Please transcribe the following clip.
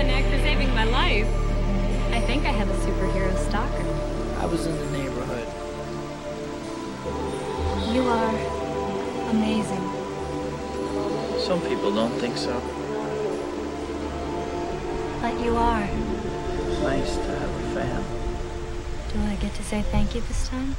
For saving my life. I think I have a superhero stalker. I was in the neighborhood. You are amazing. Some people don't think so. But you are. Nice to have a fan. Do I get to say thank you this time?